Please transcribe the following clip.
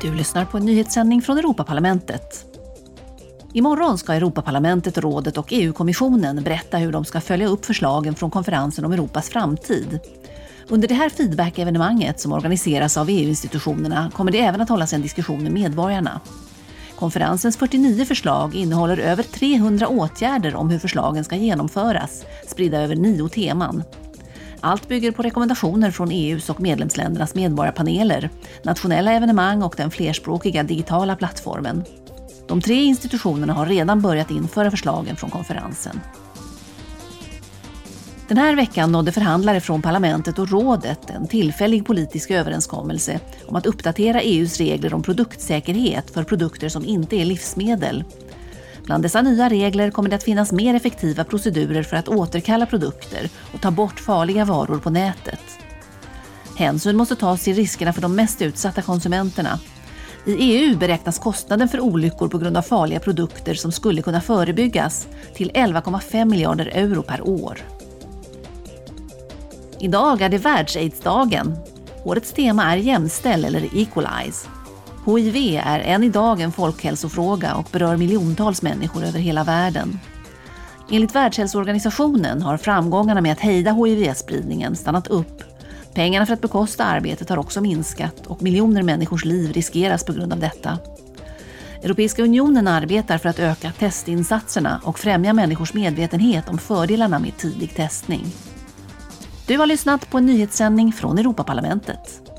Du lyssnar på en nyhetssändning från Europaparlamentet. Imorgon ska Europaparlamentet, rådet och EU-kommissionen berätta hur de ska följa upp förslagen från konferensen om Europas framtid. Under det här feedback-evenemanget som organiseras av EU-institutionerna kommer det även att hållas en diskussion med medborgarna. Konferensens 49 förslag innehåller över 300 åtgärder om hur förslagen ska genomföras, spridda över nio teman. Allt bygger på rekommendationer från EUs och medlemsländernas medborgarpaneler, nationella evenemang och den flerspråkiga digitala plattformen. De tre institutionerna har redan börjat införa förslagen från konferensen. Den här veckan nådde förhandlare från parlamentet och rådet en tillfällig politisk överenskommelse om att uppdatera EUs regler om produktsäkerhet för produkter som inte är livsmedel. Bland dessa nya regler kommer det att finnas mer effektiva procedurer för att återkalla produkter och ta bort farliga varor på nätet. Hänsyn måste tas till riskerna för de mest utsatta konsumenterna. I EU beräknas kostnaden för olyckor på grund av farliga produkter som skulle kunna förebyggas till 11,5 miljarder euro per år. Idag är det världs-aids-dagen. Årets tema är jämställ eller equalize. HIV är än idag en folkhälsofråga och berör miljontals människor över hela världen. Enligt Världshälsoorganisationen har framgångarna med att hejda HIV-spridningen stannat upp. Pengarna för att bekosta arbetet har också minskat och miljoner människors liv riskeras på grund av detta. Europeiska unionen arbetar för att öka testinsatserna och främja människors medvetenhet om fördelarna med tidig testning. Du har lyssnat på en nyhetssändning från Europaparlamentet.